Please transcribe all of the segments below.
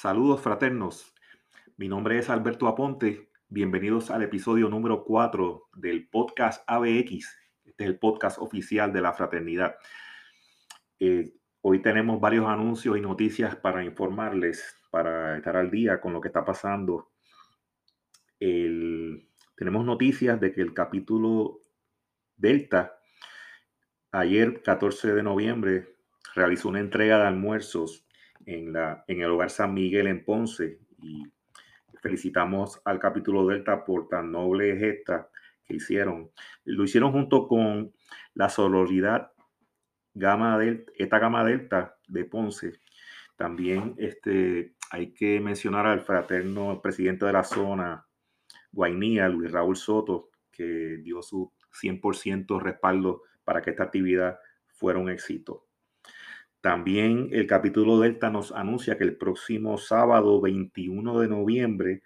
Saludos fraternos. Mi nombre es Alberto Aponte. Bienvenidos al episodio número 4 del podcast ABX. Este es el podcast oficial de la fraternidad. Eh, hoy tenemos varios anuncios y noticias para informarles, para estar al día con lo que está pasando. tenemos noticias de que el capítulo Delta, ayer 14 de noviembre, realizó una entrega de almuerzos en, el hogar San Miguel en Ponce y felicitamos al capítulo Delta por tan noble gesta que hicieron. Lo hicieron junto con la sororidad Gama Delta, esta Gama Delta de Ponce. También este, hay que mencionar al fraterno presidente de la zona, Guainía, Luis Raúl Soto, que dio su 100% respaldo para que esta actividad fuera un éxito. También el capítulo Delta nos anuncia que el próximo sábado 21 de noviembre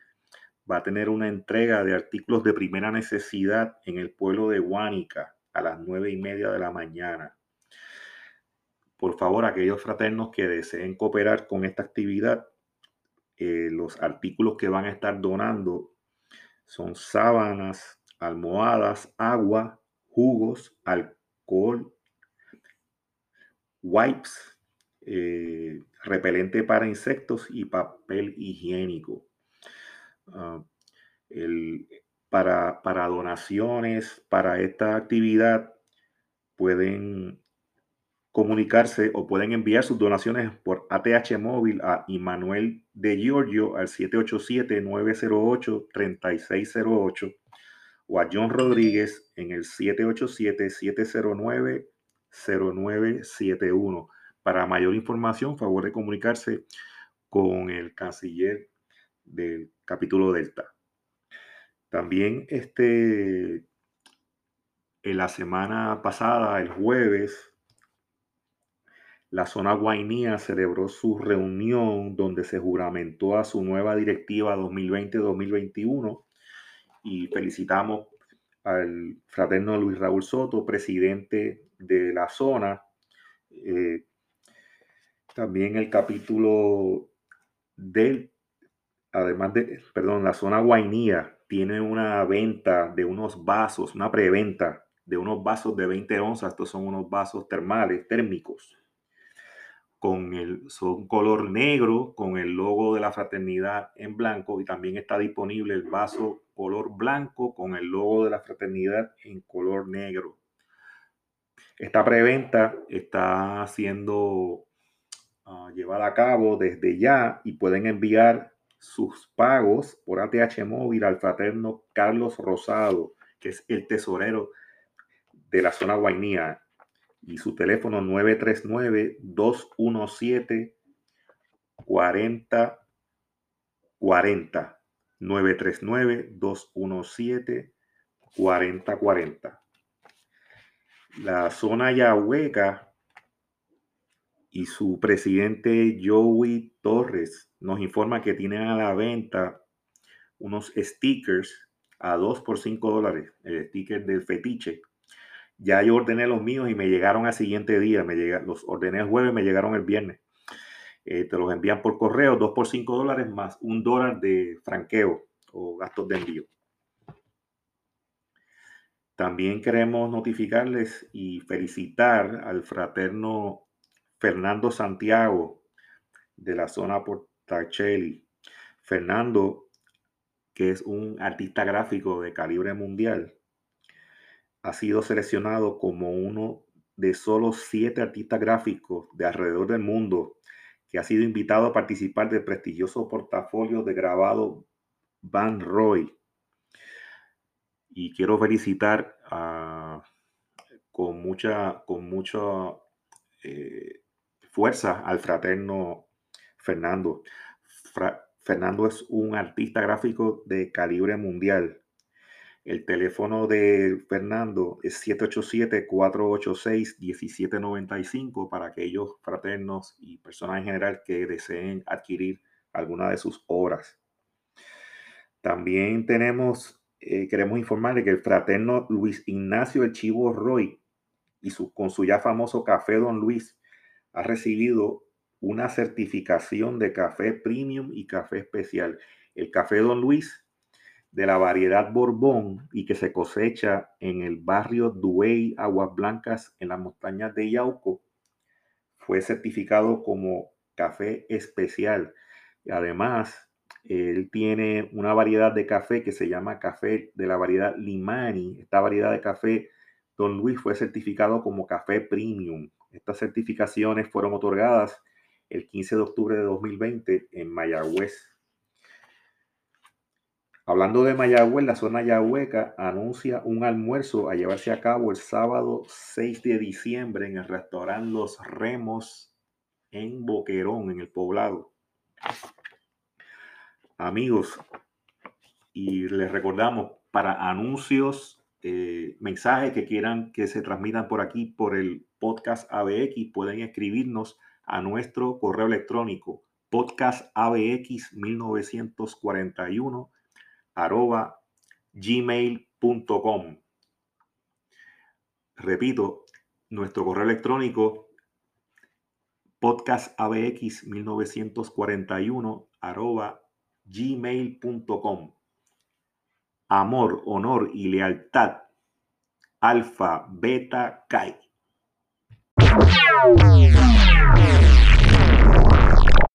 va a tener una entrega de artículos de primera necesidad en el pueblo de Huánica a las nueve y media de la mañana. Por favor, aquellos fraternos que deseen cooperar con esta actividad, eh, los artículos que van a estar donando son sábanas, almohadas, agua, jugos, alcohol wipes, eh, repelente para insectos y papel higiénico. Ah, para, para, donaciones, para esta actividad, pueden comunicarse o pueden enviar sus donaciones por ATH móvil a Immanuel de Giorgio al 787-908-3608 o a John Rodríguez en el 787-709 0971. Para mayor información, favor de comunicarse con el canciller del capítulo Delta. También este, en la semana pasada, el jueves, la zona Guainía celebró su reunión donde se juramentó a su nueva directiva 2020-2021 y felicitamos al fraterno Luis Raúl Soto, presidente de la zona. Eh, también el capítulo del, además de, perdón, la zona Guainía tiene una venta de unos vasos, una preventa de unos vasos de 20 onzas. Estos son unos vasos termales, térmicos, con el son color negro, con el logo de la fraternidad en blanco y también está disponible el vaso color blanco con el logo de la fraternidad en color negro. Esta preventa está siendo ah, llevada a cabo desde ya y pueden enviar sus pagos por ATH móvil al fraterno Carlos Rosado, que es el tesorero de la zona Guainía, y su teléfono 939-217-4040. 939-217-4040 la zona Yahueca y su presidente Joey Torres nos informa que tienen a la venta unos stickers a 2 por 5 dólares, el sticker del fetiche. Ya yo ordené los míos y me llegaron al siguiente día. Me llega, los ordené el jueves, me llegaron el viernes. Eh, te los envían por correo, 2 por 5 dólares más un dólar de franqueo o gastos de envío. También queremos notificarles y felicitar al fraterno Fernando Santiago de la zona Portacelli. Fernando, que es un artista gráfico de calibre mundial, ha sido seleccionado como uno de solo siete artistas gráficos de alrededor del mundo que ha sido invitado a participar del prestigioso portafolio de grabado Van Roy y quiero felicitar con mucha, con mucha eh, fuerza al fraterno Fernando. Fernando es un artista gráfico de calibre mundial. El teléfono de Fernando es 787-486-1795 para aquellos fraternos y personas en general que deseen adquirir alguna de sus obras. También tenemos eh, queremos informarle que el fraterno Luis Ignacio El Chivo Roy y con su ya famoso café Don Luis ha recibido una certificación de café premium y café especial. El café Don Luis de la variedad Borbón y que se cosecha en el barrio Duey, Aguas Blancas, en las montañas de Yauco, fue certificado como café especial. Además, él tiene una variedad de café que se llama café de la variedad Limani. Esta variedad de café, Don Luis, fue certificado como café premium. Estas certificaciones fueron otorgadas el 15 de octubre de 2020 en Mayagüez. Hablando de Mayagüez, la zona yahueca anuncia un almuerzo a llevarse a cabo el sábado 6 de diciembre en el restaurante Los Remos en Boquerón, en el poblado. Amigos, y les recordamos, para anuncios, eh, mensajes que quieran que se transmitan por aquí, por el podcast ABX, pueden escribirnos a nuestro correo electrónico podcastabx1941 arroba gmail.com. Repito, nuestro correo electrónico podcastabx1941 arroba gmail.com. Amor, honor y lealtad. Alfa, beta, kai.